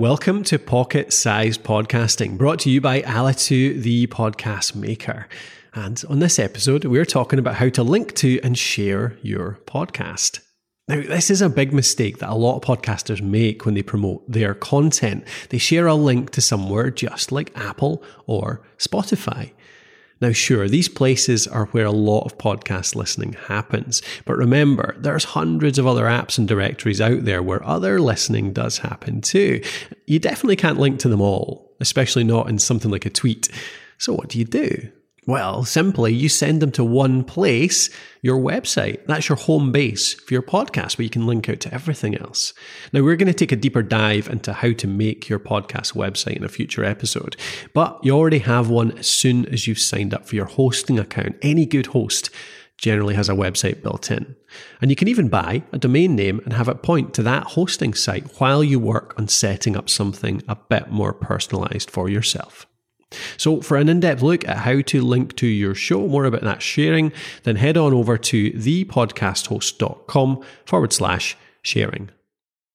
Welcome to Pocket Sized Podcasting, brought to you by Alitu, the podcast maker. And on this episode, we're talking about how to link to and share your podcast. Now, this is a big mistake that a lot of podcasters make when they promote their content. They share a link to somewhere just like Apple or Spotify. Now, sure, these places are where a lot of podcast listening happens. But remember, there's hundreds of other apps and directories out there where other listening does happen too. You definitely can't link to them all, especially not in something like a tweet. So what do you do? Well, simply you send them to one place, your website. That's your home base for your podcast where you can link out to everything else. Now, we're going to take a deeper dive into how to make your podcast website in a future episode, but you already have one as soon as you've signed up for your hosting account. Any good host generally has a website built in. And you can even buy a domain name and have it point to that hosting site while you work on setting up something a bit more personalized for yourself. So, for an in depth look at how to link to your show, more about that sharing, then head on over to thepodcasthost.com forward slash sharing.